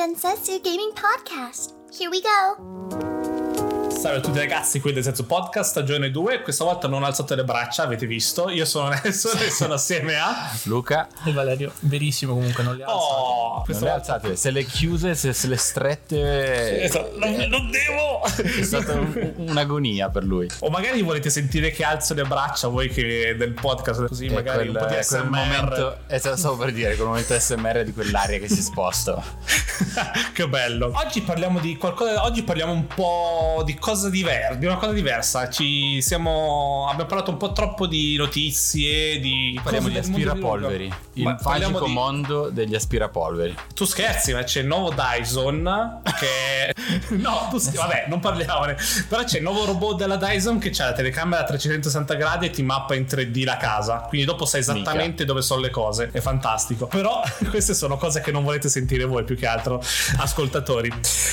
Densetsu Gaming Podcast. Here we go. Salve a tutti ragazzi, qui del Senso Podcast, stagione 2. Questa volta non ho alzato le braccia, avete visto. Io sono Nelson e sono assieme a Luca. E Valerio, verissimo comunque, non le ha Oh, Non le volta alzate, se le chiuse, se, se le strette. Esatto, non, non devo. È stata un- un'agonia per lui. O magari volete sentire che alzo le braccia voi che del podcast così E magari quel, un po' di SMR. momento, esatto, stavo per dire, quel momento SMR di quell'aria che si sposta. che bello. Oggi parliamo di qualcosa. Oggi parliamo un po' di cosa diversa. Di una cosa diversa. Ci siamo. Abbiamo parlato un po' troppo di notizie. Di Parliamo di aspirapolveri. Il magico di- mondo degli aspirapolveri. Tu scherzi, ma c'è il nuovo Dyson che. no, tu scherzi, vabbè, non parliamone. Però c'è il nuovo robot della Dyson che ha la telecamera a 360 gradi e ti mappa in 3D la casa. Quindi dopo sai esattamente dove sono le cose. È fantastico. Però queste sono cose che non volete sentire voi più che altro, ascoltatori.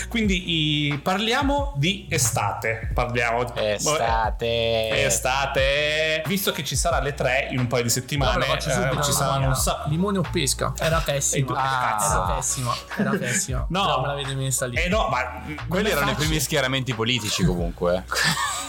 Quindi i- parliamo di estate. Parliamo. Estate. Estate. Visto che ci sarà le 3 in un paio di settimane, Però la faccio eh, subito ci saranno un sacco. Limone o pesca? Era pessima. Ah. Era pessima. Era pessima. No. Però me l'avete messa lì. Eh no, ma Quelli erano i facile. primi schieramenti politici comunque.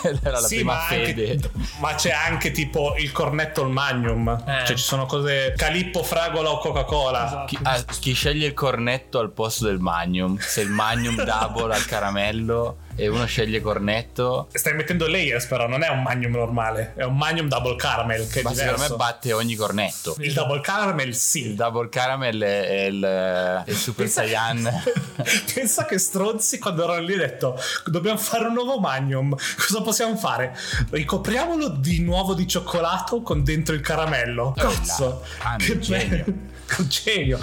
Quella era la Sì, prima ma, fede. anche- ma c'è anche tipo il cornetto il magnum. Eh. Cioè ci sono cose Calippo, Fragola o Coca-Cola. Esatto. Chi, ah, chi sceglie il cornetto al posto del magnum? Se il magnum double al caramello e uno sceglie cornetto, Stai mettendo layers però, non è un magnum normale, è un magnum double caramel che ma secondo me batte ogni cornetto. il double caramel Il sì. double caramel è il, è il super Pensa- saiyan. Pensa che stronzi quando erano lì ho detto dobbiamo fare un nuovo magnum. Cosa possiamo fare? Ricopriamolo di nuovo di cioccolato con dentro il caramello. Cazzo. Ah, che genio. Un genio.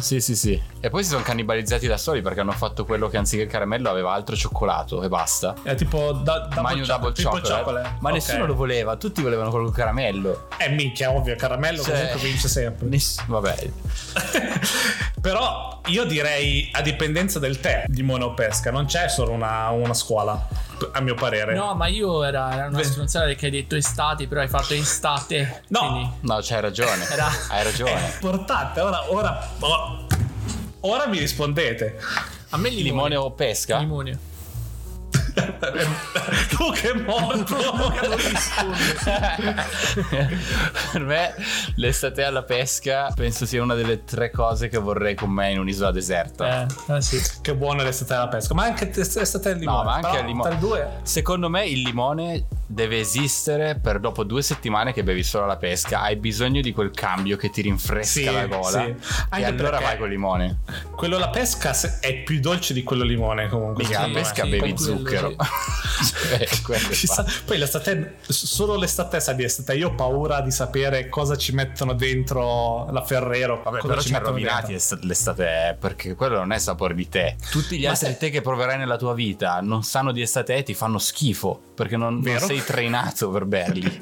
Sì, sì, sì. E poi si sono cannibalizzati da soli perché hanno fatto quello che anziché il caramello aveva altro cioccolato e basta. È tipo da, double Magnum cho- double triple chocolate. Ma Ok. nessuno lo voleva, tutti volevano quello con caramello. Eh minchia, ovvio, caramello Cioè, comunque vince sempre. Ness- vabbè, Però io direi a dipendenza del tè di monopesca, non c'è solo una, una scuola, a mio parere. No, ma io era, era una stronzata perché hai detto estate, però hai fatto estate. No. Quindi no, c'hai ragione. Era- Hai ragione. importante, ora, ora, oh, ora mi rispondete. a me il limone. Limone o pesca? Limone. tu che morto. per me l'estate alla pesca penso sia una delle tre cose che vorrei con me in un'isola deserta. Eh, eh sì. che buona l'estate alla pesca, ma anche l'estate al limone. No, ma anche al limone. Tra i due Secondo me il limone deve esistere per dopo due settimane che bevi solo la pesca. Hai bisogno di quel cambio che ti rinfresca Sì, la gola. sì. E Anche allora vai col limone. quello alla pesca è più dolce di quello limone comunque. Mica la secondo me. pesca sì, bevi zucchero. Cioè, fa. sa- Poi l'estate, solo l'estate sa di estate. Io ho paura di sapere cosa ci mettono dentro la Ferrero. Vabbè, cosa però ci ci rovinati dentro. est- l'estate, eh, perché quello non è sapore di tè. Tutti gli Ma altri se- tè che proverai nella tua vita non sanno di estate e ti fanno schifo perché non, non Vero? Sei trainato per berli.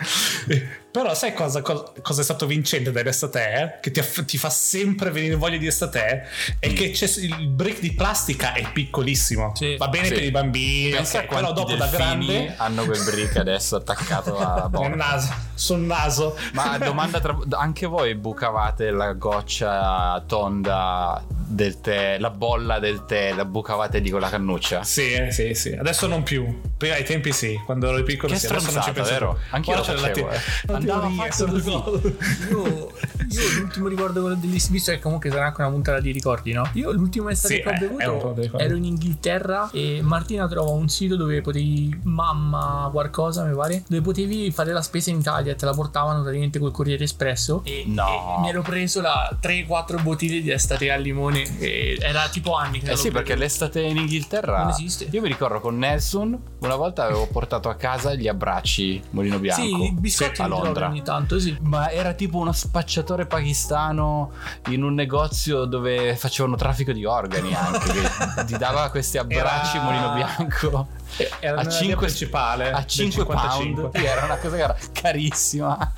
Però sai cosa, cosa, cosa è stato vincente dell'estate? eh? Che ti, aff- ti fa sempre venire voglia di estate? È Mm. che c'è il brick di plastica è piccolissimo. Sì. Va bene Sì. per i bambini, Pensa ok, a però dopo da grande hanno quel brick adesso attaccato alla nel naso, sul naso. Ma domanda tra... anche voi bucavate la goccia tonda del tè, la bolla del tè, la bucavate lì con la cannuccia? Sì, eh, sì, sì. Adesso non più. Prima ai tempi sì, quando ero piccolo Che sì. Adesso non ci penso vero? lo c'è la facevo, te- eh. Andava teoria, fatto sono così. Io, l'ultimo ricordo quello dell'estate, visto che comunque sarà anche una puntata di ricordi, no? Io l'ultima estate Sì, che ho eh, bevuto ero in Inghilterra e Martina trova un sito dove potevi, mamma qualcosa mi pare, dove potevi fare la spesa in Italia te la portavano praticamente col Corriere Espresso e, No. e mi ero preso la 3-4 bottiglie di estate al limone e era tipo anni che Eh sì, perché l'estate in Inghilterra Non esiste. Io mi ricordo con Nelson, una volta avevo portato a casa gli abbracci Molino Bianco Sì, i biscotti sì, a Londra. ogni tanto, sì. Ma era tipo uno spacciatore pakistano in un negozio dove facevano traffico di organi anche. che ti dava questi abbracci Era- Molino Bianco Era a nella via 5, principale a del 5 55. pound. Era una cosa cara- carissima.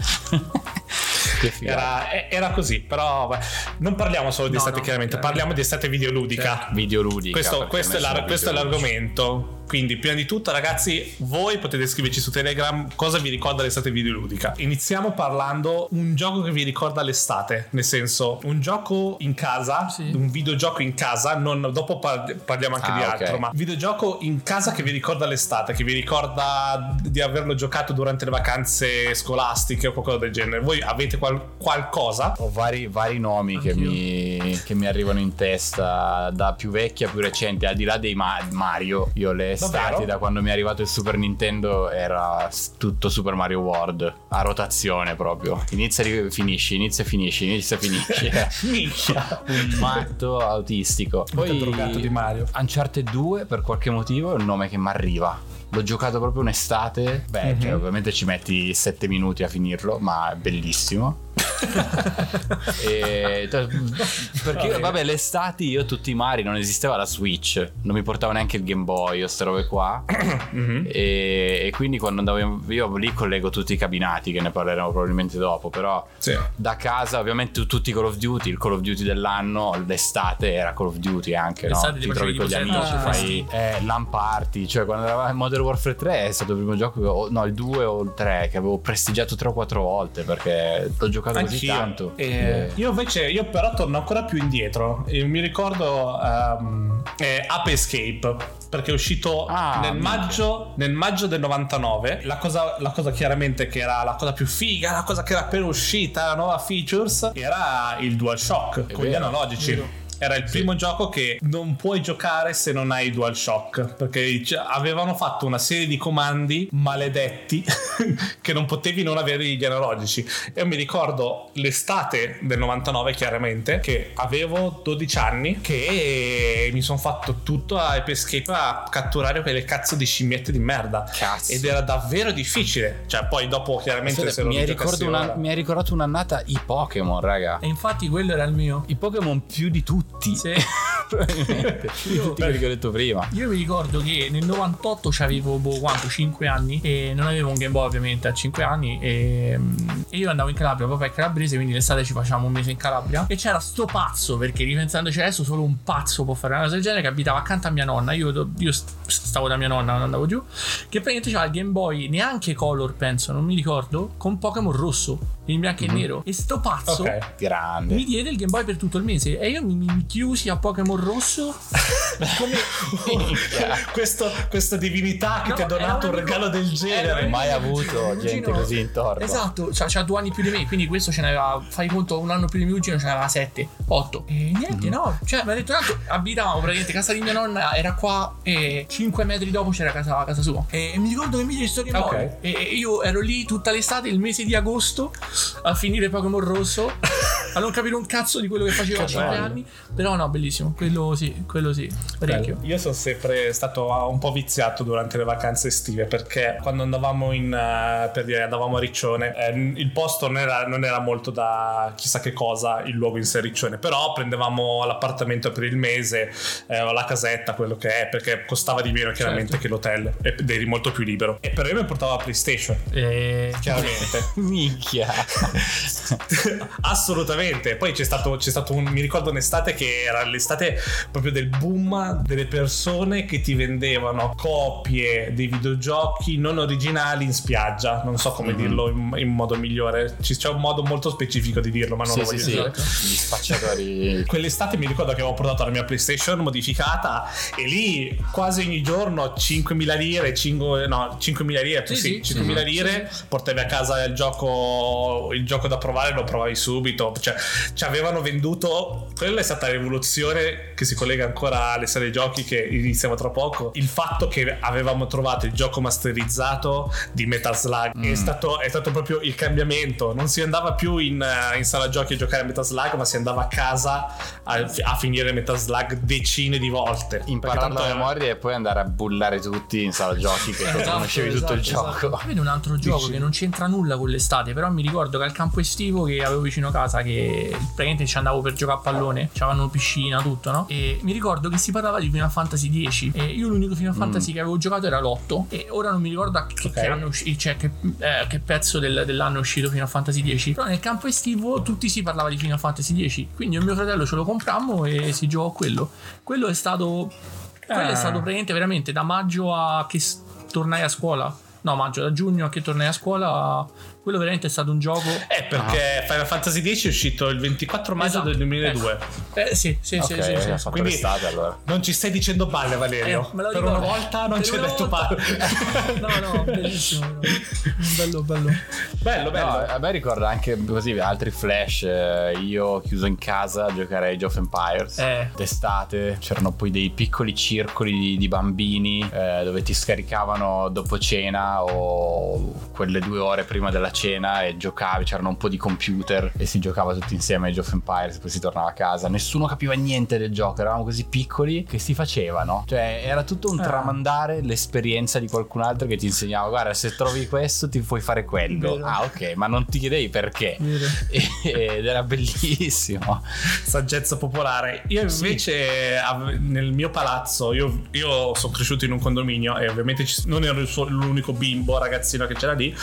Era, era, così, però non parliamo solo di no, estate, no, chiaramente, parliamo di estate videoludica. Certo. Videoludica. Questo, questo, è, la, questo è l'argomento. Quindi, prima di tutto, ragazzi, voi potete scriverci su Telegram cosa vi ricorda l'estate videoludica. Iniziamo parlando un gioco che vi ricorda l'estate, nel senso, un gioco in casa, sì. un videogioco in casa, non, dopo parliamo anche ah, di okay. altro, ma videogioco in casa che vi ricorda l'estate, che vi ricorda di averlo giocato durante le vacanze scolastiche o qualcosa del genere. Voi avete qual- qualcosa? Ho vari, vari nomi che mi, che mi, arrivano in testa, da più vecchi a più recenti, al di là dei ma- Mario. Io le estati da quando mi è arrivato il Super Nintendo era tutto Super Mario World a rotazione proprio. Inizia e finisci, inizia e finisci, inizia e finisci. Minchia. un matto autistico. Poi di Mario. Uncharted 2 per qualche motivo è un nome che mi arriva. L'ho giocato proprio un'estate. Beh, mm-hmm. cioè, ovviamente ci metti 7 minuti a finirlo, ma è bellissimo. e, perché vabbè, vabbè l'estate io tutti i mari non esisteva la Switch non mi portavo neanche il Game Boy o queste robe qua mm-hmm. e, e, quindi quando andavo in, io lì collego tutti i cabinati che ne parleremo probabilmente dopo però sì. da casa ovviamente tutti i Call of Duty il Call of Duty dell'anno l'estate era Call of Duty anche no? ti trovi con gli amici ah, fai eh, party cioè quando eravamo in Modern Warfare 3 è stato il primo gioco no il 2 o il 3 che avevo prestigiato 3 o 4 volte perché l'ho giocato così tanto. E eh. Io invece, io però torno ancora più indietro. E mi ricordo um, eh, Ape Escape perché è uscito ah, nel, maggio, nel, maggio, del 99. La cosa, la cosa, chiaramente che era la cosa più figa, la cosa che era appena uscita, la nuova features, era il DualShock è con vero, gli analogici era il primo sì. gioco che non puoi giocare se non hai DualShock perché avevano fatto una serie di comandi maledetti che non potevi non avere gli analogici e io mi ricordo l'estate del 99 chiaramente che avevo 12 anni che mi sono fatto tutto a Ape Escape a catturare quelle cazzo di scimmiette di merda. Cazzo. ed era davvero difficile. Cioè poi dopo chiaramente Aspetta, se mi, hai una, mi hai ricordato un'annata i Pokémon raga. E infatti quello era il mio. I Pokémon più di tutti tutti. Sì. Probabilmente. Io, tutti quelli che ho detto prima. Io mi ricordo che nel 98 avevo boh, quanto 5 anni e non avevo un Game Boy ovviamente a 5 anni e, e io andavo in Calabria, papà è calabrese, quindi l'estate ci facciamo un mese in Calabria e c'era sto pazzo perché ripensandoci adesso solo un pazzo può fare una cosa del genere che abitava accanto a mia nonna. Io, io stavo da mia nonna, non andavo giù. Che praticamente c'era il Game Boy, neanche color penso, non mi ricordo, con Pokémon rosso in bianco mm-hmm. e mhm. nero. E sto pazzo okay. Mi diede il Game Boy per tutto il mese. E io mi, mi chiusi a Pokémon rosso. come Questo, questa divinità che no, ti ha donato un regalo del genere. Non mai avuto gente così intorno. Esatto, cioè, c'ha due anni più di me. Quindi questo ce n'aveva, fai conto, un anno più di mio cugino ce n'aveva sette, otto. E niente, mm-hmm. no. Cioè, mi ha detto tanto, abitavamo praticamente casa di mia nonna, era qua e cinque metri dopo c'era casa, casa sua. E mi ricordo che mi diede storie okay. E io ero lì tutta l'estate, il mese di agosto a finire Pokémon rosso a non capire un cazzo di quello che facevo a 5 anni però no bellissimo quello sì quello sì parecchio. Io sono sempre stato un po' viziato durante le vacanze estive perché quando andavamo in uh, per dire andavamo a Riccione eh, il posto non era, non era, molto da chissà che cosa il luogo in sé Riccione però prendevamo l'appartamento per il mese eh, o la casetta quello che è perché costava di meno chiaramente certo. che l'hotel ed eri molto più libero. E per me portava la PlayStation. E... chiaramente. Minchia. Assolutamente. Poi c'è stato, c'è stato un mi ricordo un'estate che era l'estate proprio del boom delle persone che ti vendevano copie dei videogiochi non originali in spiaggia. Non so come mm-hmm. dirlo in, in, modo migliore. C'è un modo molto specifico di dirlo ma non sì, lo voglio sì, dire. sì. gli spacciatori. Quell'estate mi ricordo che avevo portato la mia PlayStation modificata e lì quasi ogni giorno 5.000 lire 5, no 5.000 lire sì, sì, 5.000 lire portavi a casa il gioco il gioco da provare lo provavi subito. Cioè ci avevano venduto quella è stata la rivoluzione che si collega ancora alle sale giochi che iniziamo tra poco il fatto che avevamo trovato il gioco masterizzato di Metal Slug mm. è, stato, è, stato, proprio il cambiamento non si andava più in, in, sala giochi a giocare a Metal Slug ma si andava a casa a, a finire Metal Slug decine di volte imparando a memoria e poi andare a bullare tutti in sala giochi che esatto, conoscevi esatto, tutto il esatto. gioco vedi un altro gioco Dici. che non c'entra nulla con l'estate però mi ricordo che al campo estivo che avevo vicino a casa che praticamente ci andavo per giocare a pallone, c'avevano piscina, tutto, no? E mi ricordo che si parlava di Final Fantasy X e io l'unico Final Mm. Fantasy che avevo giocato era l'8 e ora non mi ricordo a che, Ok. che anno cioè che, eh, che pezzo del- dell'anno è uscito Final Fantasy X. Però nel campo estivo tutti si parlava di Final Fantasy X, quindi io mio fratello ce lo comprammo e si giocò quello. Quello è stato quello Ah. è stato praticamente veramente da maggio a che tornai a scuola. No, maggio, da giugno a che tornai a scuola. Quello veramente è stato un gioco. Eh, perché Final Fantasy X è uscito il 24 maggio Esatto. del 2002. Eh, sì, sì, sì, Ok, sì, sì. fatto Quindi- allora. Non ci stai dicendo balle, Valerio. Eh, me lo per ricordo. una volta non ci hai detto balle. no, no, bellissimo. Bello, bello. bello, bello. No, a me ricorda anche così altri flash. eh, Io chiuso in casa a giocare a Age of Empires. Eh. D'estate c'erano poi dei piccoli circoli di, di bambini eh, dove ti scaricavano dopo cena o quelle due ore prima della cena e giocavi. C'erano un po' di computer e si giocava tutti insieme a Age of Empires. Poi si tornava a casa. Nessuno capiva niente del gioco. Eravamo così piccoli che si facevano. Cioè, era tutto un Ah. tramandare l'esperienza di qualcun altro che ti insegnava. Guarda, se trovi questo, ti puoi fare quello. Vero. Ah, ok, ma non ti chiedevi perché. Ed era bellissimo. saggezza popolare. Io invece av- nel mio palazzo, io, io sono cresciuto in un condominio e ovviamente ci- non ero il suo- l'unico bimbo ragazzino che c'era lì.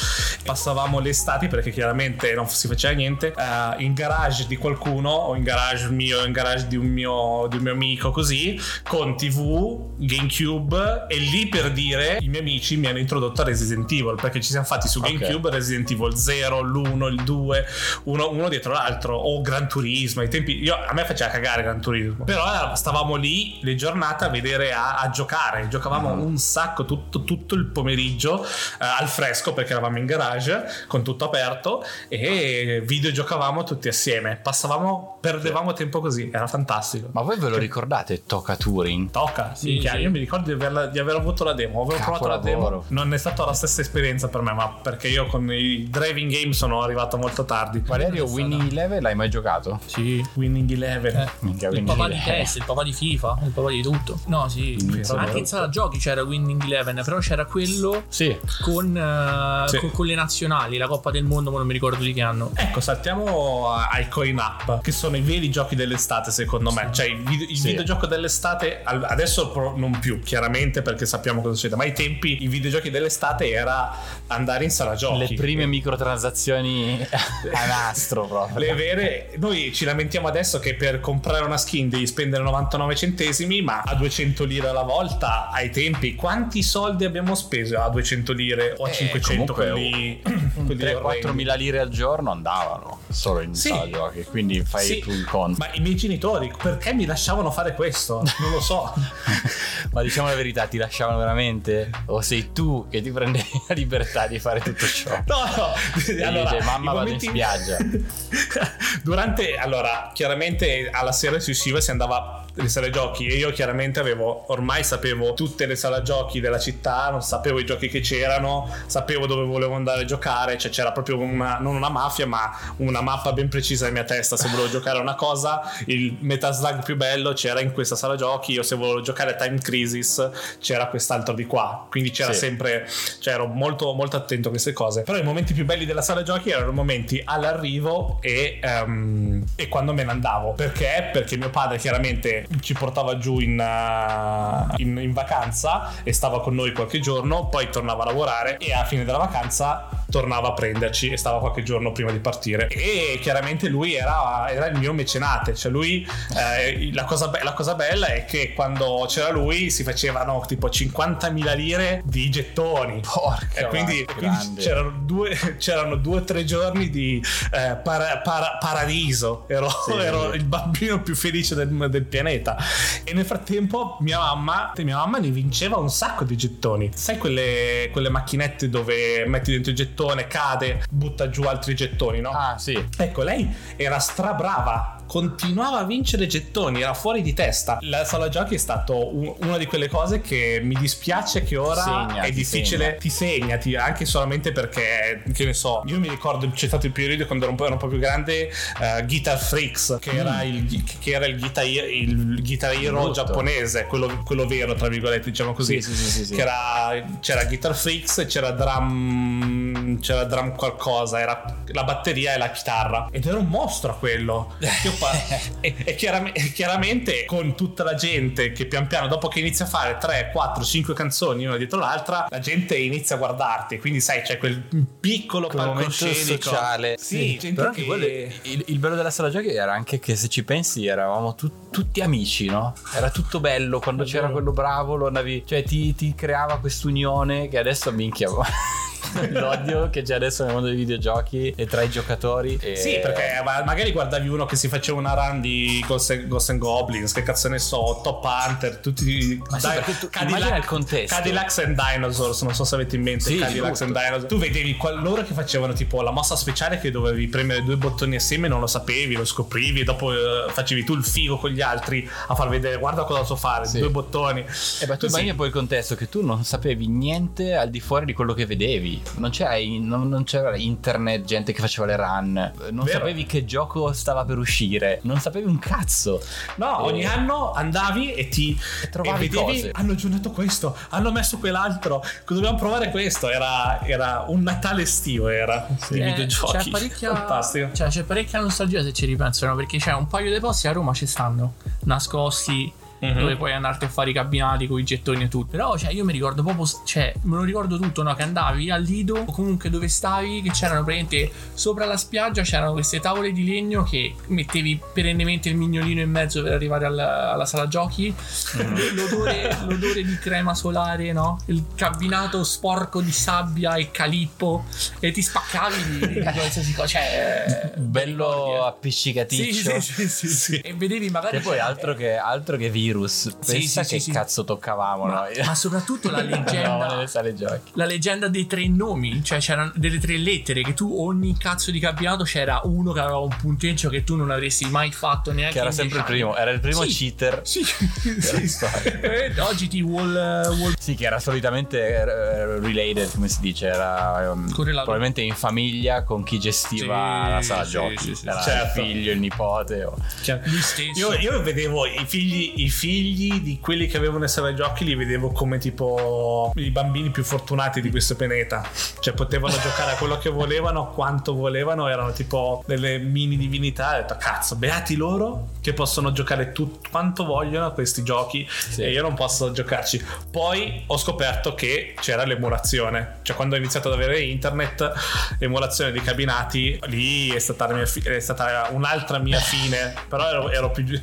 Passavamo le estati perché chiaramente non si faceva niente eh, in garage di qualcuno o in garage mio o in garage di un mio, di un mio amico così con TV, GameCube e lì per dire i miei amici mi hanno introdotto a Resident Evil perché ci siamo fatti su. GameCube Resident Evil 0, l'1, il 2, uno, uno dietro l'altro, o Gran Turismo. Ai tempi, io, a me faceva cagare Gran Turismo, però eh, stavamo lì le giornate a vedere, a, a giocare. Giocavamo un sacco tutto, tutto il pomeriggio eh, al fresco perché eravamo in garage con tutto aperto e videogiocavamo tutti assieme. Passavamo, perdevamo tempo così, era fantastico. Ma voi ve lo ricordate Toca Turing? Tocca, sì, Sì, sì. Io mi ricordo di, averla- di aver avuto la demo. Avevo provato la demo. Capolavoro. Non è stata la stessa esperienza per me, ma perché io con i driving game sono arrivato molto tardi. Valerio, Winning Eleven l'hai mai giocato? Sì. Winning Eleven. Eh. Minchia, Il papà di. PES, il papà di FIFA, il papà di tutto. No, sì. Inizio Anche in sala giochi c'era Winning Eleven, però c'era quello Sì. con, eh, Sì. con, con le nazionali, la Coppa del Mondo, ma non mi ricordo di che anno. Ecco, saltiamo ai coin up, che sono i veri giochi dell'estate, secondo me. Cioè, il, video- il Sì. videogioco dell'estate, adesso non più, chiaramente, perché sappiamo cosa succede. Ma ai tempi, i videogiochi dell'estate era andare in sala giochi. Le prime microtransazioni a nastro proprio. Le vere, noi ci lamentiamo adesso che per comprare una skin devi spendere 99 centesimi, ma a 200 lire alla volta, ai tempi, quanti soldi abbiamo speso a 200 lire o a Eh, 500 comunque, quelli 3-4 orrendi? mila lire al giorno andavano solo in Sì. sala giochi, quindi fai Sì, tu il conto. Ma i miei genitori perché mi lasciavano fare questo? Non lo so. Ma diciamo la verità, ti lasciavano veramente? O sei tu che ti prendevi la libertà di fare tutto ciò? No, no. dice, "Mamma, vado in spiaggia." Durante, allora, chiaramente alla sera si usciva e si andava alle sale giochi. E io chiaramente avevo, ormai sapevo tutte le sale giochi della città, non sapevo i giochi che c'erano, sapevo dove volevo andare a giocare, cioè c'era proprio una, non una mafia ma una mappa ben precisa in mia testa, se volevo giocare a una cosa, il Metaslug più bello c'era in questa sala giochi, io se volevo giocare a Time Crisis c'era quest'altro di qua, quindi c'era Sì. sempre, cioè ero molto, molto attento a queste cose, però i momenti più belli della sala giochi erano i momenti all'arrivo e, ehm, e quando me ne andavo, perché? Perché mio padre chiaramente ci portava giù in, uh, in, in vacanza e stava con noi qualche giorno, poi tornava a lavorare e alla fine della vacanza tornava a prenderci e stava qualche giorno prima di partire. E chiaramente lui era, era il mio mecenate cioè lui eh, la, cosa be- la cosa bella è che quando c'era lui si facevano tipo 50.000 lire di gettoni. Porca e quindi, quindi c'erano due c'erano due o tre giorni di eh, para- para- paradiso. Ero, Sì. ero il bambino più felice del, del pianeta. E nel frattempo mia mamma mia mamma ne vinceva un sacco di gettoni. Sai quelle, quelle macchinette dove metti dentro il gettone cade butta giù altri gettoni no? Ah, sì. Ecco, lei era strabrava, continuava a vincere gettoni, era fuori di testa. La sala giochi è stato un- una di quelle cose che mi dispiace che ora Segna, è ti difficile, segna. ti segna, ti- anche solamente perché, che ne so, io mi ricordo c'è stato il periodo quando ero un po', ero un po' più grande, eh, Guitar Freaks, che era il, che era il Guitar, il Guitar Hero Brutto. giapponese, quello, quello vero, tra virgolette, diciamo così. Sì, sì, sì, sì, sì. Che era, c'era Guitar Freaks c'era Drum c'era drum qualcosa, era la batteria e la chitarra. Ed era un mostro quello. Pa- e, e, chiaram- e, chiaramente con tutta la gente che pian piano, dopo che inizia a fare 3, 4, 5 canzoni una dietro l'altra, la gente inizia a guardarti. Quindi sai, c'è quel piccolo palcoscenico sociale. Sì, sì però anche quello, il, il, bello della sala giochi era anche che se ci pensi eravamo tu- tutti amici, no? Era tutto bello quando c'era quello bravo, lo andavi, cioè ti, ti creava quest'unione che adesso minchia l'odio che c'è adesso nel mondo dei videogiochi e tra i giocatori. E... Sì, perché magari guardavi uno che si faceva una run di Ghost, Ghost and Goblins, che cazzo ne so, Top Hunter, tutti Ma sì, dai, tu, Cadillac, il contesto. Cadillacs and Dinosaurs, non so se avete in mente sì, Cadillacs and Dinosaurs. Tu vedevi loro che facevano tipo la mossa speciale che dovevi premere due bottoni assieme, non lo sapevi, lo scoprivi, e dopo uh, facevi tu il figo con gli altri a far vedere guarda cosa so fare, sì. due bottoni. E eh beh, tu immagini poi il contesto che tu non sapevi niente al di fuori di quello che vedevi non c'era, non, non c'era, internet, gente che faceva le run, non Vero. sapevi che gioco stava per uscire, non sapevi un cazzo. No, e... ogni anno andavi e ti e trovavi e vedevi, cose. hanno aggiunto questo, hanno messo quell'altro, dobbiamo provare questo, era, era un Natale estivo, era sì. eh, videogiochi. C'è parecchia, Fantastico. Cioè, c'è parecchia nostalgia se ci ripensano, perché c'è un paio di posti a Roma ci stanno nascosti mm-hmm. dove puoi andarti a fare i cabinati con i gettoni e tutto. Però, cioè, io mi ricordo proprio, cioè, me lo ricordo tutto, no? Che andavi al lido o comunque dove stavi, che c'erano praticamente sopra la spiaggia c'erano queste tavole di legno che mettevi perennemente il mignolino in mezzo per arrivare alla, alla sala giochi. Mm-hmm. L'odore, l'odore di crema solare, no? Il cabinato sporco di sabbia e calippo e ti spaccavi di, di qualsiasi cosa. Cioè, bello appiccicaticcio. Sì, sì, sì, sì, E vedevi magari. E poi altro che, altro che virus virus. Pensa sì, sì, che sì, cazzo toccavamo ma, noi. Ma soprattutto la leggenda. no, la leggenda dei tre nomi, cioè c'erano delle tre lettere che tu ogni cazzo di cabinato c'era uno che aveva un punteggio che tu non avresti mai fatto neanche. Che era sempre il primo, era il primo cheater. Sì, sì. eh, oggi ti wall, wall. Sì, che era solitamente related, come si dice, era um, probabilmente in famiglia con chi gestiva la sala giochi. Era certo. il figlio, il nipote. O... Io, io vedevo i figli, i figli figli di quelli che avevano sale giochi li vedevo come tipo i bambini più fortunati di questo pianeta. Cioè potevano giocare a quello che volevano, quanto volevano, erano tipo delle mini divinità. Ho detto cazzo, beati loro che possono giocare tutto quanto vogliono a questi giochi sì. e io non posso giocarci. Poi ho scoperto che c'era l'emulazione. Cioè quando ho iniziato ad avere internet, l'emulazione dei cabinati, lì è stata, la mia fi- è stata un'altra mia fine. Però ero, ero più,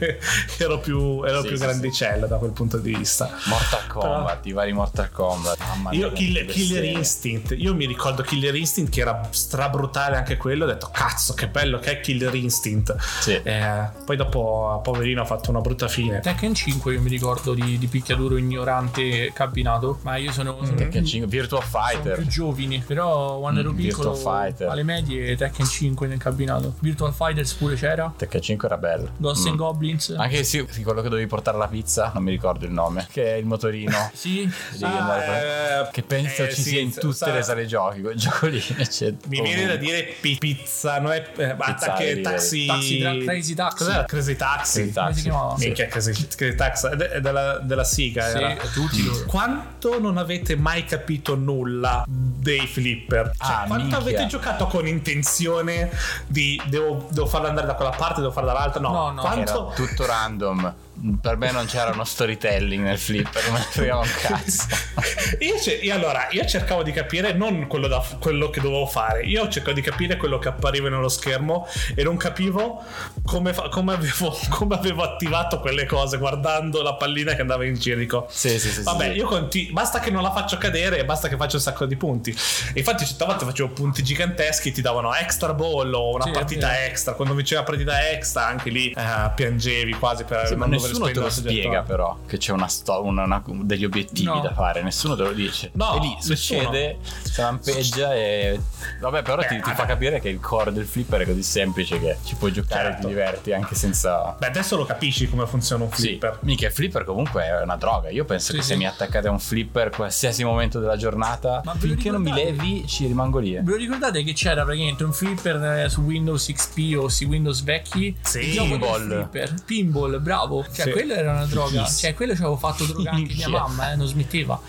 ero più, ero sì, più grandicella da quel punto di vista. Mortal Kombat, Però, i vari Mortal Kombat. Mamma io, Kill, Killer Instinct, io mi ricordo Killer Instinct che era strabrutale anche quello. Ho detto, cazzo, che bello che è Killer Instinct. Sì. Eh, poi dopo, poverino, ha fatto una brutta fine. Tekken 5 io mi ricordo di, di picchiaduro ignorante cabinato. Ma io sono. Mm. Tekken 5, Virtua Fighter. Sono più giovani. Però quando mm, ero piccolo, alle medie, Tekken 5 nel cabinato. Virtual Fighters pure c'era. Tekken 5 era bello. Ghost mm. and Goblins. Anche sì, quello che dovevi portare la pizza, non mi ricordo il nome, che è il motorino. sì. Ah, eh, che penso eh, ci sì, sia in tutte sa, le sale giochi, quel gioco lì. Mi viene da dire pizza, non è eh, pizza, che taxi... taxi Crazy Taxi. Cos'era? Crazy Taxi. Crazy Taxi. Come si chiamava? Minchia, Crazy, Crazy Taxi. È della, della Siga. Sì, era. tutti loro. Quanto non avete mai capito nulla dei flipper? Cioè, ah, quanto minchia. avete giocato con intenzione di devo, devo farlo andare da quella parte, devo farlo dall'altra? No, no, no. Quanto... tutto random per me non c'era uno storytelling nel flipper, non fregava un cazzo. io, io, allora, io cercavo di capire non quello, da, quello, che dovevo fare, io cercavo di capire quello che appariva nello schermo e non capivo come, fa, come, avevo, come avevo, attivato quelle cose guardando la pallina che andava in giro. Sì, sì, sì. Vabbè, sì. io continu- basta che non la faccio cadere e basta che faccio un sacco di punti. E infatti, certe volte facevo punti giganteschi, ti davano extra ball o una sì, partita extra. Quando vinceva la partita extra, anche lì eh, piangevi quasi per sì, ma nessuno te lo spiega però che c'è una sto- una, una, degli obiettivi no. da fare, nessuno te lo dice. No, e lì succede, si lampeggia e vabbè, però Beh, ti, ti fa capire che il core del flipper è così semplice che ci puoi giocare certo. ti diverti anche senza Beh, adesso lo capisci come funziona un flipper. Sì. Mica il flipper comunque è una droga. Io penso sì, che sì. se mi attaccate a un flipper qualsiasi momento della giornata, Ma finché non mi levi ci rimango lì. Eh. Ve lo ricordate che c'era praticamente un flipper eh, su Windows XP o su Windows vecchi? Sì, pinball. Pinball, bravo. Cioè, Sì. quello era una droga. Kiss. Cioè, quello ci avevo fatto drogare anche mia mamma, eh, non smetteva.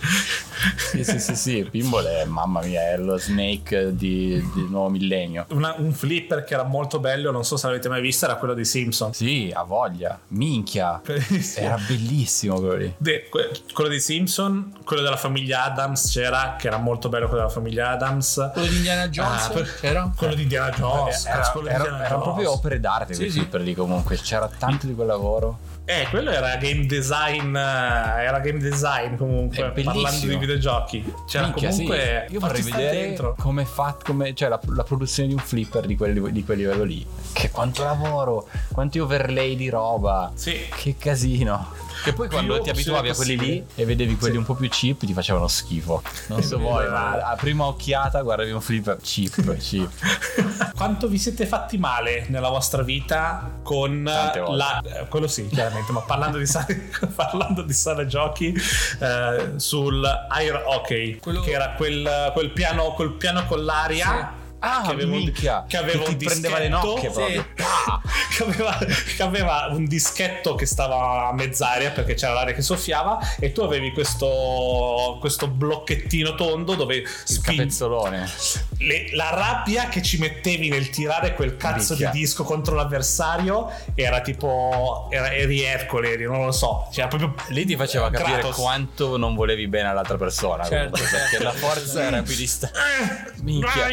Sì, sì, sì, sì. Pinball è, mamma mia, è lo Snake di, di nuovo millennio. Una- un flipper che era molto bello, non so se l'avete mai visto, era quello di Simpson. Sì, ha voglia. Minchia. Bellissimo. Era bellissimo quello lì. De- que- quello di Simpson, quello della famiglia Adams c'era, che era molto bello quello della famiglia Adams. Quello di Indiana Jones Ah, c'era? Quello di Indiana Jones. Era, era- erano Jones. proprio opere d'arte Sì, quei sì. flipper lì comunque. C'era tanto di quel lavoro. Eh, quello era game design. eh, Era game design comunque. Parlando di videogiochi. C'era Minchia, comunque. sì. Io vorrei vedere come fa come, cioè la, la produzione di un flipper di quel, di quel livello lì. Che quanto lavoro, quanti overlay di roba. Sì. Che casino. Che poi quando ti abituavi a quelli lì e vedevi quelli un po' più cheap ti facevano schifo. Non so voi, ma a prima occhiata guardavi un flipper cheap, cheap. Quanto vi siete fatti male nella vostra vita con la. eh, quello sì, chiaramente, ma parlando di sale, parlando di sale giochi eh, sul air hockey, Quello- che era quel, quel piano, quel piano con l'aria. Ah, che aveva un- minchia, che aveva che un ti prendeva le nocche proprio. che, aveva, che aveva un dischetto che stava a mezz'aria perché c'era l'aria che soffiava e tu avevi questo, questo blocchettino tondo dove Il spingi capezzolone. le- la rabbia che ci mettevi nel tirare quel cazzo Minchia. di disco contro l'avversario era tipo era, eri Ercole eri, non lo so cioè proprio Lì ti faceva capire Kratos. quanto non volevi bene all'altra persona. Certo, comunque, certo. perché la forza era equidistante. Eh, Minchia.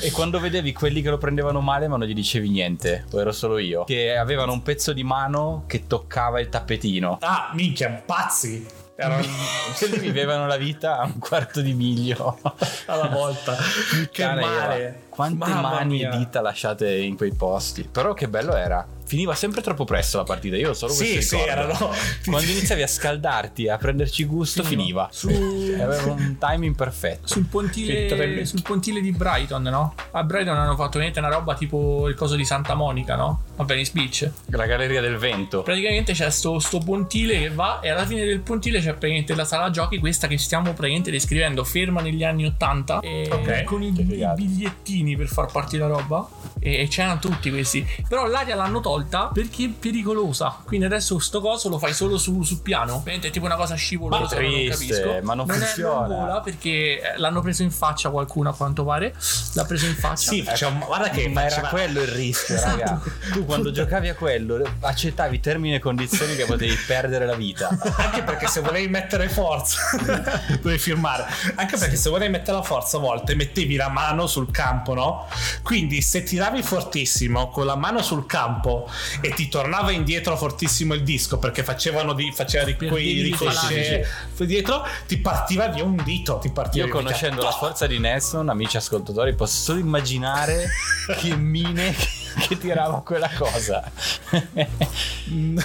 E quando vedevi quelli che lo prendevano male, ma non gli dicevi niente, o ero solo io, che avevano un pezzo di mano che toccava il tappetino. ah minchia pazzi erano Quelli vivevano la vita a un quarto di miglio alla volta che Puttana male. Quante Mamma mani mia. e dita lasciate in quei posti. Però che bello era. Finiva sempre troppo presto la partita. Io solo Sì, questo sì, erano- Quando iniziavi a scaldarti, a prenderci gusto, finiva. Su- Aveva un timing perfetto. Sul pontile, sul pontile di Brighton, no? A Brighton hanno fatto veramente una roba tipo il coso di Santa Monica, no? A Venice Beach. La galleria del vento. Praticamente c'è sto, sto pontile che va e alla fine del pontile c'è praticamente la sala giochi, questa che stiamo praticamente descrivendo, ferma negli anni 80 e Ok, con i, i bigliettini per far partire la roba e, e c'erano tutti questi. Però l'aria l'hanno tolta perché è pericolosa. Quindi adesso sto coso lo fai solo su, su piano. Praticamente è tipo una cosa scivolosa, Ma non triste, capisco. ma non è- funziona. vola perché l'hanno preso in faccia qualcuno a quanto pare. L'ha preso in faccia. sì faceva- guarda che ma era quello il rischio, Esatto. raga. Tu quando giocavi a quello accettavi termini e condizioni che potevi perdere la vita. anche perché se volevi mettere forza dovevi firmare anche perché se volevi mettere la forza a volte mettevi la mano sul campo no quindi se tiravi fortissimo con la mano sul campo e ti tornava indietro fortissimo il disco perché facevano di, faceva di quei ricochet dietro ti partiva via un dito ti partiva Io conoscendo la forza di Nelson, amici ascoltatori, posso solo immaginare che mine che, che tirava quella cosa.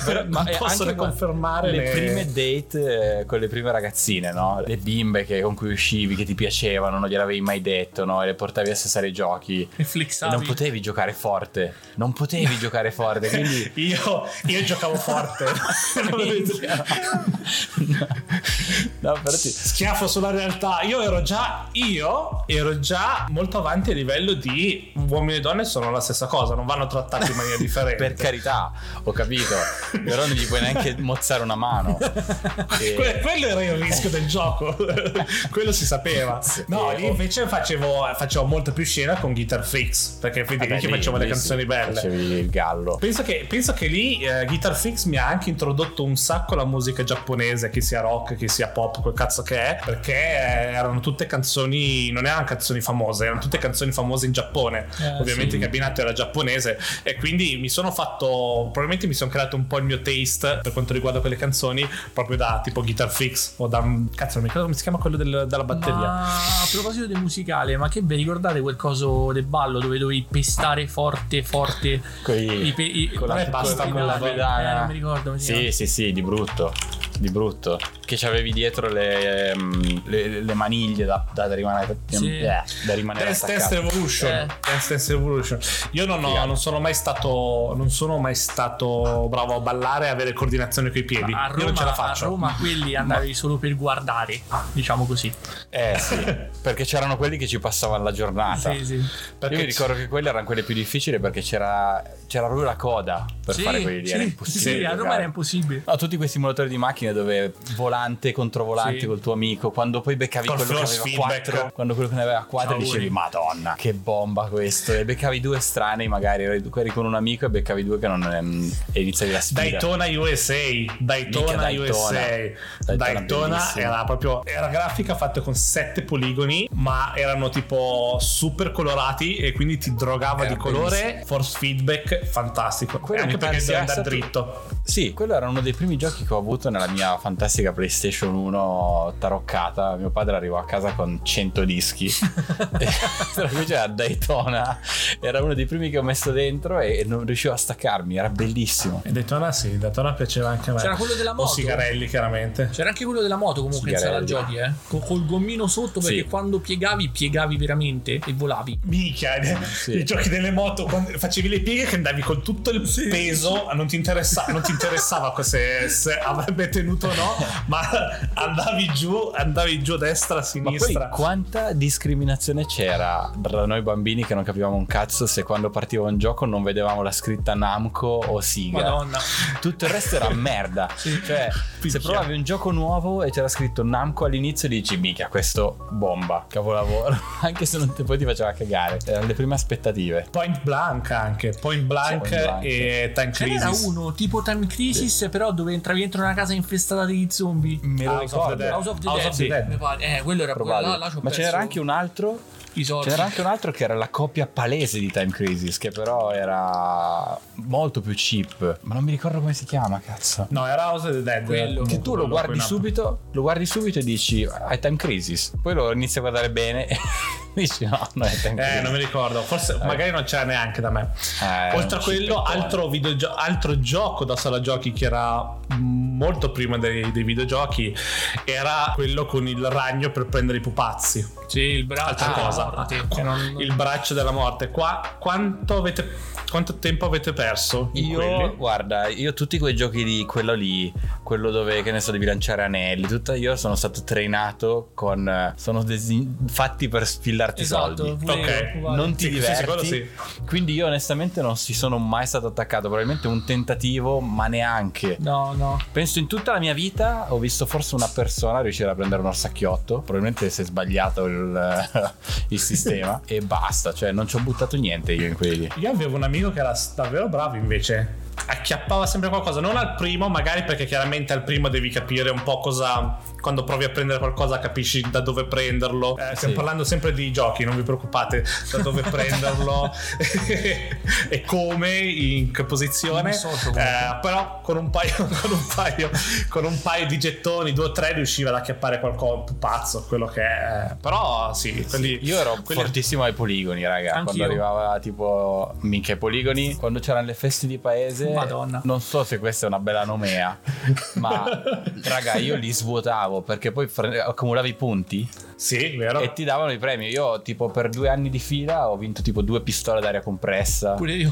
Però- non è posso anche confermare le le- prime date eh, con le prime ragazzine, no? Le bimbe che- con cui uscivi, che ti piacevano, non gliel'avevi mai detto, no? E le portavi a sessare i giochi. E E flexavi. non potevi giocare forte, non potevi giocare forte, quindi io, io giocavo forte no, no, però ti- schiaffo sulla realtà. Io ero già io ero già molto avanti a livello di uomini e donne sono la stessa cosa, non vanno trattati in maniera differente. per carità, ho capito, però non gli puoi neanche mozzare una mano. E- Que- quello era il rischio del gioco, quello si sapeva. No, lì invece facevo, facevo molta più scena con Guitar Freaks perché lì- facevo le canzoni sì, belle. Facevi il gallo. Penso che, penso che lì eh, Guitar Freaks mi ha anche introdotto un sacco la musica giapponese, che sia rock, che sia pop, quel cazzo che è, perché eh, erano tutte canzoni, non erano canzoni famose, erano tutte canzoni famose in Giappone. Eh, Ovviamente sì. il cabinato era giapponese e quindi mi sono fatto, probabilmente mi sono creato un po' il mio taste per quanto riguarda quelle canzoni, proprio da tipo Guitar Freaks o da, cazzo non mi ricordo come si chiama quello del- della batteria. Ma a proposito del musicale, ma che vi ricordate quel coso del ballo dove dovevi pestare forte, forte Coi- i pe- i- con la, basta con la la- eh, pedana. non mi ricordo Sì, sì, sì, di brutto. Di brutto. Che c'avevi dietro le, ehm, le, le maniglie da, da rimanere, Sì. eh, da rimanere Dance attaccato. Revolution. Eh. Dance Dance Revolution. Io non, ho- non sono mai stato. Non sono mai stato bravo a ballare e avere coordinazione coi piedi. A Io non ce Roma, la a faccio. Roma quelli andavi solo per guardare, diciamo così. Eh sì, perché c'erano quelli che ci passavano la giornata. Sì, sì. Perché Io mi ricordo che quelle erano quelle più difficili perché c'era, c'era proprio la coda per Sì, fare quelli lì. sì, era impossibile. sì, a Roma era impossibile. No, tutti quei simulatori di macchine dove volante contro volante Sì. col tuo amico, quando poi beccavi Col quello che force aveva feedback. 4, quando quello che ne aveva 4 Ciao, dicevi. "Madonna, che bomba questo". E beccavi due strani, magari eri con un amico e beccavi due che non ehm, e iniziavi la sfida. Daytona USA Daytona Minchia, USA Daytona. Daytona, Daytona era proprio era grafica fatta con sette poligoni ma erano tipo super colorati e quindi ti drogava Era di colore bellissimo. force feedback fantastico Quello anche perché devi andare dritto Sì, quello era uno dei primi giochi che ho avuto nella mia fantastica PlayStation 1 taroccata. Mio padre arrivò a casa con 100 dischi. Tra cui c'era Daytona. Era uno dei primi che ho messo dentro e non riuscivo a staccarmi. Era bellissimo. e Daytona sì Daytona piaceva anche a me C'era quello della o moto. Sigarelli chiaramente C'era anche quello della moto comunque in sala giochi, eh. Co- col gommino sotto perché Sì. quando piegavi, piegavi veramente e volavi. Minchia, i giochi delle moto, quando facevi le pieghe che andavi con tutto il peso, non ti, non ti interessava se, se avrebbe tenuto o no, ma andavi giù, andavi giù a destra, a Ma poi sinistra. quanta discriminazione c'era tra noi bambini che non capivamo un cazzo se quando partiva un gioco non vedevamo la scritta Namco o Siga. Madonna. Tutto il resto era merda. Cioè, se Picchia. provavi un gioco nuovo e c'era scritto Namco all'inizio, dici, mica, questo bomba, capolavoro. Anche se non te, poi ti faceva cagare. Erano le prime aspettative. Point Blank anche, Point Blank, Point Blank. e Time Crisis. uno tipo Time Crisis, però dove entravi dentro una casa infestata di zombie. Me lo House of the. House of the House Dead, of the sì, Dead. mi pare. Eh, quello era Probabile. là, là c'ho Ma ce n'era perso anche un altro. i soldi. C'era anche un altro che era la coppia palese di Time Crisis, che però era molto più cheap. Ma non mi ricordo come si chiama, cazzo. No, era House of the Dead. Quello. Che tu lo guardi subito, lo guardi subito e dici hai Time Crisis. Poi lo inizi a guardare bene e dici no, non è Time Crisis. Eh, non mi ricordo, forse magari non c'era neanche da me. Eh, Oltre a quello, cipettone. altro, videogio- altro gioco da sala giochi che era molto prima dei, dei videogiochi era quello con il ragno per prendere i pupazzi. Sì, il braccio. Altra Ah, cosa, morte, non- il braccio della morte. Qua, quanto, avete, quanto tempo avete perso? in Io, quelli? guarda, io tutti quei giochi di quello lì, quello dove, che ne so, devi lanciare anelli, tutta io sono stato trainato con... sono desi- fatti per spillarti Esatto, soldi. pure Ok. uguale. Non ti Sì, sì, sì, diverti. sì. Quindi io onestamente non si sono mai stato attaccato. Probabilmente un tentativo, ma neanche. No, no. Penso in tutta la mia vita ho visto forse una persona riuscire a prendere un orsacchiotto. Probabilmente si è sbagliato il, il sistema. e basta. Cioè, non ci ho buttato niente io in quelli. Io avevo un amico che era davvero bravo invece. Acchiappava sempre qualcosa, non al primo, magari perché chiaramente al primo devi capire un po' cosa. Quando provi a prendere qualcosa, capisci da dove prenderlo. Eh, stiamo Sì. parlando sempre di giochi, non vi preoccupate da dove prenderlo e come, in che posizione. So. Eh, però con un, paio, con, un paio, con un paio di gettoni, due o tre, riusciva ad acchiappare qualcosa pazzo, quello che è. Però sì, quelli, Io ero quelli- fortissimo ai poligoni, raga. Anch'io. Quando arrivava tipo minchia ai poligoni, quando c'erano le feste di paese. Madonna. Non so se questa è una bella nomea, ma raga, io li svuotavo perché poi accumulavi punti Sì, vero. e ti davano i premi. Io, tipo, per due anni di fila ho vinto tipo due pistole d'aria compressa. Pure io.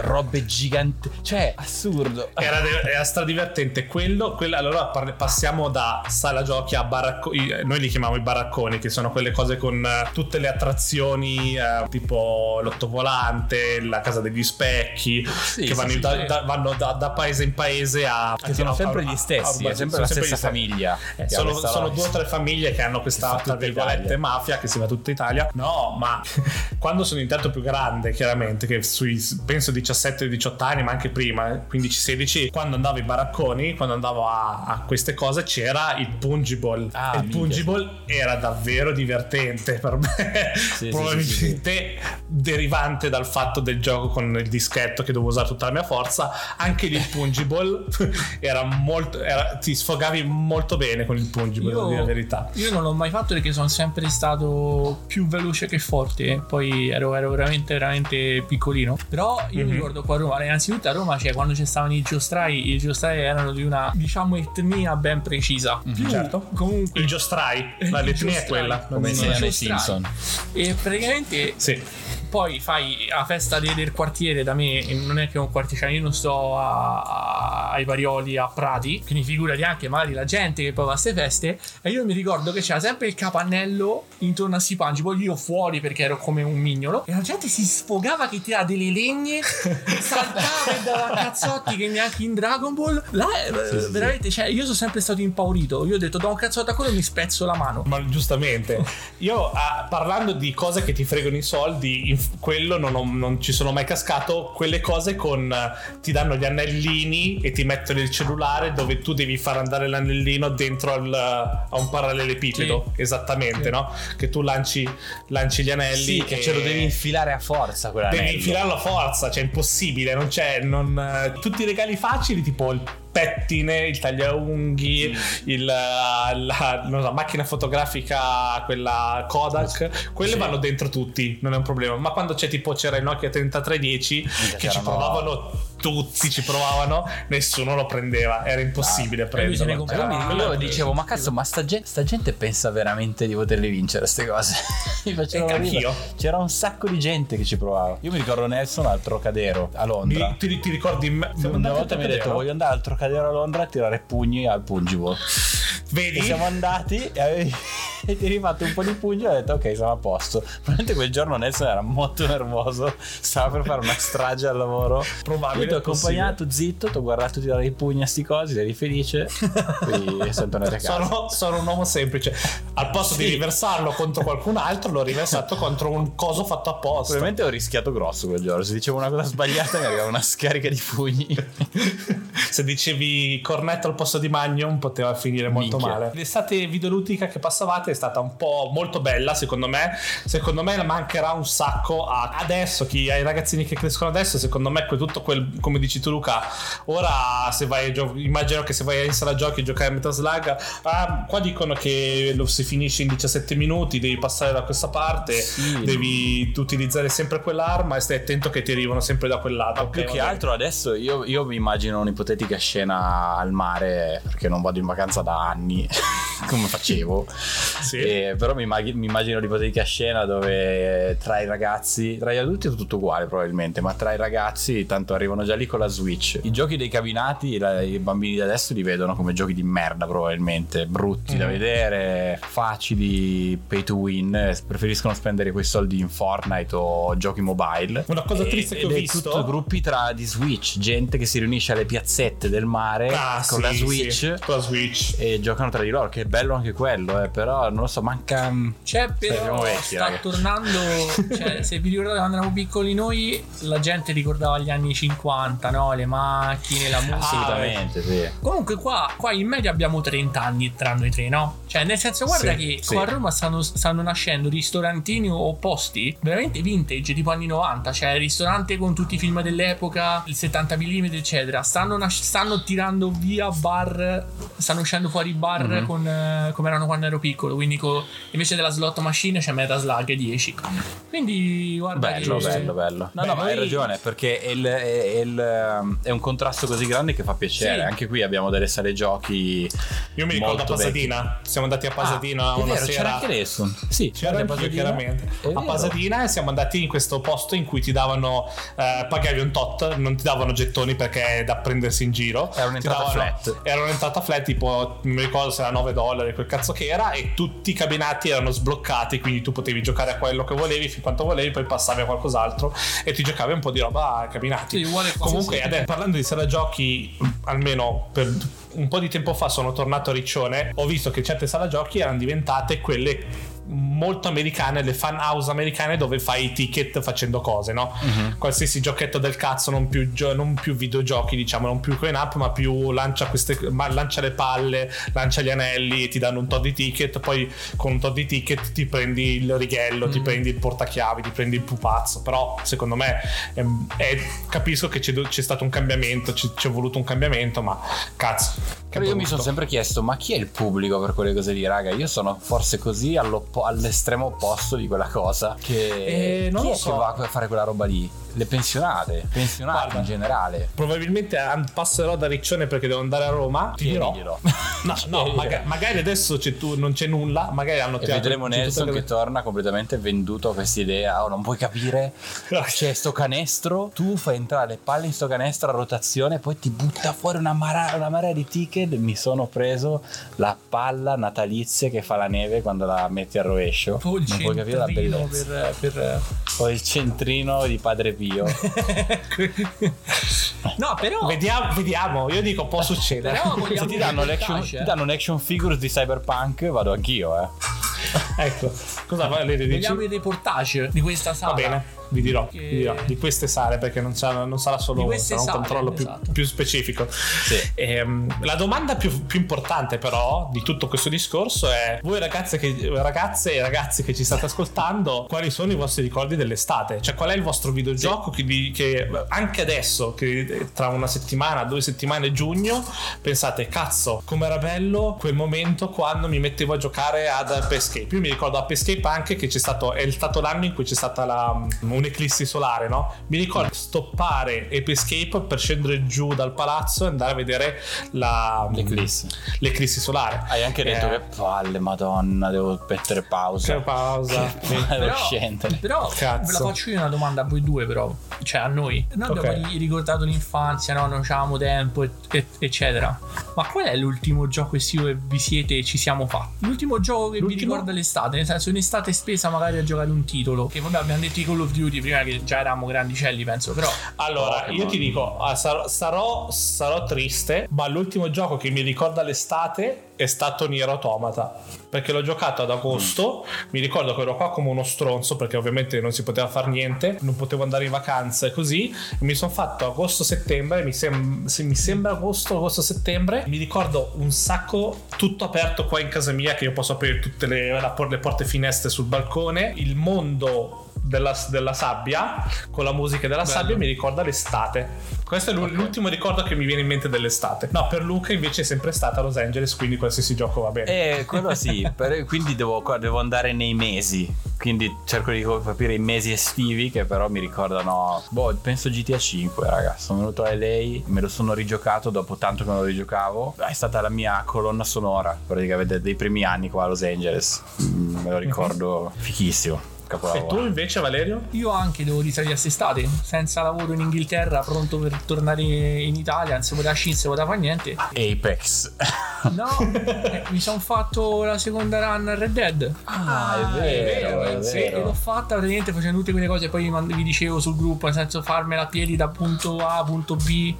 robe giganti. Cioè, assurdo. Era, de- era stradivertente quello, quello allora parli- passiamo da sala giochi a baracconi noi li chiamiamo i baracconi che sono quelle cose con eh, tutte le attrazioni eh, tipo l'ottovolante la casa degli specchi Sì, che sì, vanno, sì, da, sì. da- vanno da, da paese in paese a Che sono a- sempre a- gli a- stessi, a- è sempre sono la sempre stessa famiglia. Eh, sono, sono due o tre famiglie che hanno questa tra virgolette Italia. mafia che si va tutta Italia. No ma quando sono diventato più grande chiaramente che sui penso 17-18 anni ma anche prima eh, 15-16 quando andavo ai baracconi quando andavo a, a queste cose c'era il pungible. Ah, il minchia, pungible era davvero divertente per me. Sì, probabilmente derivante dal fatto del gioco con il dischetto che dovevo usare tutta la mia forza anche lì il pungible era molto era- ti sfogavi molto bene con il pungible devo dire la verità. io non l'ho mai fatto perché sono sempre stato più veloce che forte. Poi ero, ero veramente, veramente piccolino. Però io mm-hmm. mi ricordo qua a Roma. Innanzitutto a Roma, cioè, quando ci stavano i giostrai, i giostrai erano di una, diciamo, etnia ben precisa. Mm-hmm. Certo. Comunque. I giostrai. L'etnia è quella. Come nei Simpson. E praticamente. Sì poi fai la festa del quartiere da me, non è che un quartiere, cioè io non sto a, a, ai Parioli a Prati, quindi figurati anche magari la gente che poi va a queste feste. E io mi ricordo che c'era sempre il capannello intorno a Sipangi, poi io fuori perché ero come un mignolo, e la gente si sfogava che tirava delle legne, saltava e dava cazzotti che neanche in Dragon Ball. Là, sì, sì, veramente, cioè, io sono sempre stato impaurito. Io ho detto, do un cazzotto a quello e mi spezzo la mano. Ma giustamente, io ah, parlando di cose che ti fregano i soldi, quello non, ho, non, ci sono mai cascato. Quelle cose con ti danno gli anellini e ti mettono il cellulare dove tu devi far andare l'anellino dentro al, a un parallelepipedo. Sì. Esattamente, sì. no? Che tu lanci, lanci gli anelli. Sì, che ce lo devi infilare a forza. Devi infilarlo a forza, cioè è impossibile. Non c'è. Non, tutti i regali facili, tipo il pettine, il tagliaunghi, il, la, la so, macchina fotografica, quella Kodak, quelle sì. vanno dentro tutti, non è un problema. Ma quando c'è tipo c'era il Nokia 3310 che ci provavano tutti ci provavano, nessuno lo prendeva, era impossibile ah, prenderlo. Io, io dicevo, ma cazzo, ma sta gente, sta gente pensa veramente di poterle vincere queste cose? mi facevo anch'io. C'era un sacco di gente che ci provava. Io mi ricordo Nelson al Trocadero a Londra. Mi, ti, ti, ricordi? Una volta mi ha detto, voglio andare al Trocadero a Londra a tirare pugni al Pungible. Vedi? E siamo andati e avevi e ti hai rifatto un po' di pugni e ho detto ok siamo a posto probabilmente quel giorno Nelson era molto nervoso stava per fare una strage al lavoro probabile ti ho accompagnato zitto ti ho guardato tirare i pugni a sti cosi eri felice. Quindi sono tornato a casa. Sono, sono, un uomo semplice. Al posto sì. di riversarlo contro qualcun altro l'ho riversato contro un coso fatto apposta. Probabilmente ho rischiato grosso quel giorno. Se dicevo una cosa sbagliata mi arrivava una scarica di pugni. Se dicevi cornetto al posto di magnum poteva finire molto Minchia. male. L'estate videoludica che passavate è stata un po' molto bella secondo me. Secondo me mancherà un sacco a adesso chi, ai ragazzini che crescono adesso secondo me tutto quel come dici tu Luca ora se vai a gio- immagino che se vai in sala giochi a giocare a Metal Slug ah, qua dicono che lo si finisce in 17 minuti devi passare da questa parte sì. devi utilizzare sempre quell'arma e stai attento che ti arrivano sempre da quel lato okay, più che altro adesso io, io mi immagino un'ipotetica scena al mare perché non vado in vacanza da anni come facevo sì. e, però mi, immag- mi immagino l'ipotetica scena dove tra i ragazzi tra gli adulti è tutto uguale probabilmente ma tra i ragazzi tanto arrivano già lì con la switch. I giochi dei cabinati la, i bambini di adesso li vedono come giochi di merda probabilmente. Brutti mm. da vedere facili pay to win. Preferiscono spendere quei soldi in Fortnite o giochi mobile. Una cosa triste che ho visto tutto gruppi tra di switch gente che si riunisce alle piazzette del mare ah, con, sì, la switch, sì, con la switch. e giocano tra di loro che è bello anche quello eh, però non lo so manca c'è però vecchi, sta tornando cioè, se vi ricordate quando eravamo piccoli noi la gente ricordava gli anni 50 no? le macchine la musica assolutamente sì comunque qua, qua in media abbiamo 30 anni tra noi tre no? cioè nel senso guarda Sì, che sì. qua a Roma stanno, stanno nascendo ristorantini o posti veramente vintage tipo anni 90 cioè ristorante con tutti i film dell'epoca il 70 mm eccetera stanno, nas- stanno tirando via bar stanno uscendo fuori bar Mhm. con, eh, come erano quando ero piccolo quindi co- invece della slot machine c'è Metal Slug 10 quindi guarda Bello, che- bello, bello. No, Beh, no, ma hai ragione, perché è, il- è il- è un contrasto così grande che fa piacere. Sì. Anche qui abbiamo delle sale giochi. io mi ricordo a Pasadena siamo andati a Pasadena Ah, è una vero, sera c'era anche Nessun. Sì, C'era andati a anch'io, Pasadena. chiaramente. È A. Pasadena e siamo andati in questo posto in cui ti davano, eh, pagavi un tot, non ti davano gettoni perché è da prendersi in giro. Era un'entrata davano- flat. Era un'entrata flat, tipo, non mi ricordo se era 9 dollari, quel cazzo che era, e tutti i cabinati erano sbloccati, quindi tu potevi giocare a quello che volevi, fin quanto volevi, poi passavi a qualcos'altro e ti giocavi un po' di roba a cabinati. Sì, uguale. Comunque, Sì, sì. adesso, parlando di sala giochi, almeno per un po' di tempo fa sono tornato a Riccione, ho visto che certe sala giochi erano diventate quelle molto americane, le fan house americane dove fai i ticket facendo cose, no? Uh-huh. Qualsiasi giochetto del cazzo, non più, gio- non più videogiochi, diciamo, non più coin up, ma più lancia, queste, ma lancia le palle, lancia gli anelli, ti danno un tot di ticket, poi con un tot di ticket ti prendi il righello, uh-huh. ti prendi il portachiavi, ti prendi il pupazzo, però secondo me è, è, capisco che c'è, c'è, stato un cambiamento, c'è, c'è voluto un cambiamento, ma cazzo. Però io mi sono sempre chiesto, ma chi è il pubblico per quelle cose lì, raga? Io sono forse così all'estremo opposto di quella cosa. Che eh, non chi è so. che va a fare quella roba lì? le pensionate, pensionati Guarda, in generale. Probabilmente passerò da Riccione perché devo andare a Roma. Ti dirò. No, no magari, magari, adesso c'è tu, non c'è nulla. Magari hanno tirato. E vedremo Nelson che, che torna completamente venduto a questa idea. Oh, non puoi capire. C'è sto canestro. Tu fai entrare le palle in sto canestro a rotazione. Poi ti butta fuori una, mara, una marea di ticket. Mi sono preso la palla natalizia che fa la neve quando la metti al rovescio. Poi non puoi capire la bellezza. Per, per... Poi il centrino di Padre Pio. no, però. Vediamo, vediamo, io dico può succedere. Però Se ti danno, l'action, ti danno un action figures di Cyberpunk, vado anch'io, eh. ecco, cosa Valerio dici? Vogliamo il reportage di questa sala. Va bene vi dirò, che... vi dirò, di queste sale perché non sarà, non sarà solo sarà un sale, controllo più, esatto. più specifico. Sì. Ehm, la domanda più, più, importante però di tutto questo discorso è voi ragazze, che, ragazze e ragazzi che ci state ascoltando, quali sono i vostri ricordi dell'estate? Cioè qual è il vostro videogioco sì. che, che, anche adesso, che tra una settimana, due settimane, giugno, pensate cazzo, com'era bello quel momento quando mi mettevo a giocare ad Escape. Io mi ricordo App Escape anche che c'è stato, è stato l'anno in cui c'è stata la un'eclissi solare, no? Mi ricordo stoppare Ape Escape per scendere giù dal palazzo e andare a vedere la, l'eclissi. l'eclissi solare. Hai anche detto eh, che palle, madonna, devo mettere pausa. Che pausa. però, scendere. Però Cazzo. ve la faccio io una domanda a voi due, però. Cioè a noi. Noi okay. abbiamo ricordato l'infanzia, no? Non avevamo tempo, et- eccetera. Ma qual è l'ultimo gioco estivo che vi siete e ci siamo fatti? L'ultimo gioco che l'ultimo? vi ricorda l'estate, nel senso in estate spesa magari a giocare un titolo. Che vabbè abbiamo detto i Call of Duty minuti prima che già eravamo grandicelli, penso. Però. Allora, io ti dico, ah, sarò, sarò, sarò, triste, ma l'ultimo gioco che mi ricorda l'estate è stato Nier Automata. Perché l'ho giocato ad agosto. Mm. Mi ricordo che ero qua come uno stronzo, perché ovviamente non si poteva fare niente, non potevo andare in vacanza e così. Mi sono fatto agosto-settembre. Mi, sem- se mi sembra agosto, agosto-settembre. Mi ricordo un sacco tutto aperto qua in casa mia, che io posso aprire tutte le, le porte finestre sul balcone. Il mondo della, della, sabbia, con la musica della Bello. sabbia, mi ricorda l'estate. Questo è okay. l'ultimo ricordo che mi viene in mente dell'estate. No, per Luca invece è sempre stata Los Angeles, quindi qualsiasi gioco va bene. Eh, quello sì, per, quindi devo, devo, andare nei mesi. Quindi cerco di capire i mesi estivi che però mi ricordano, boh, penso GTA 5, ragazzi. Sono venuto a LA, me lo sono rigiocato dopo tanto che non lo rigiocavo. È stata la mia colonna sonora praticamente dei primi anni qua a Los Angeles. Mm, me lo ricordo fichissimo capolavoro. E tu invece, Valerio? Io anche devo risalire a quest'estate, senza lavoro in Inghilterra, pronto per tornare in Italia, non si poteva non si poteva fare niente. Apex. No, eh, mi sono fatto la seconda run a Red Dead. Ah, ah è vero, è vero. Sì, e l'ho fatta praticamente facendo tutte quelle cose, poi vi dicevo sul gruppo, nel senso farmela a piedi da punto A a punto B,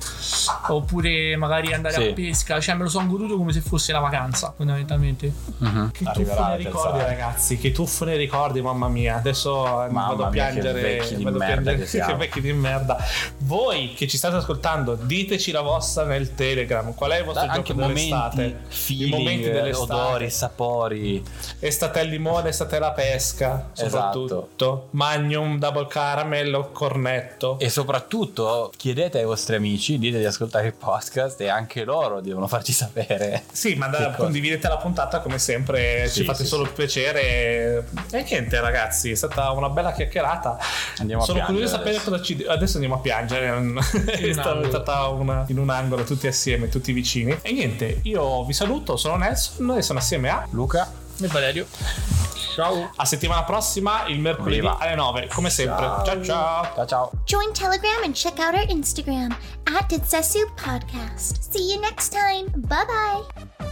oppure magari andare sì. a pesca, cioè me lo sono goduto come se fosse la vacanza, fondamentalmente. Uh-huh. Che tuffo ne ricordi, ragazzi, che tuffo ne ricordi, mamma mia adesso Mamma vado a piangere. Che vado merda piangere, che, che vecchi di merda. Voi che ci state ascoltando, diteci la vostra nel Telegram. Qual è il vostro da, gioco dell'estate? Momenti, feeling, I momenti dell'estate. Odori, sapori. Estate al limone, estate alla pesca. Soprattutto. Esatto. Magnum, double caramello, cornetto. E soprattutto chiedete ai vostri amici, dite di ascoltare il podcast e anche loro devono farci sapere. Sì, ma da, condividete la puntata come sempre, sì, ci fate sì, solo sì. piacere. E niente, ragazzi è stata una bella chiacchierata. Andiamo Sono curioso di sapere cosa ci. Adesso andiamo a piangere. è stata una... in un angolo tutti assieme, tutti vicini. E niente, io vi saluto. Sono Nelson e sono assieme a Luca e Valerio. Ciao. A settimana prossima, il mercoledì Viva. alle 9, come sempre. Ciao ciao. Ciao ciao. Join Telegram and check out our Instagram at Ditsesu Podcast. See you next time. Bye bye.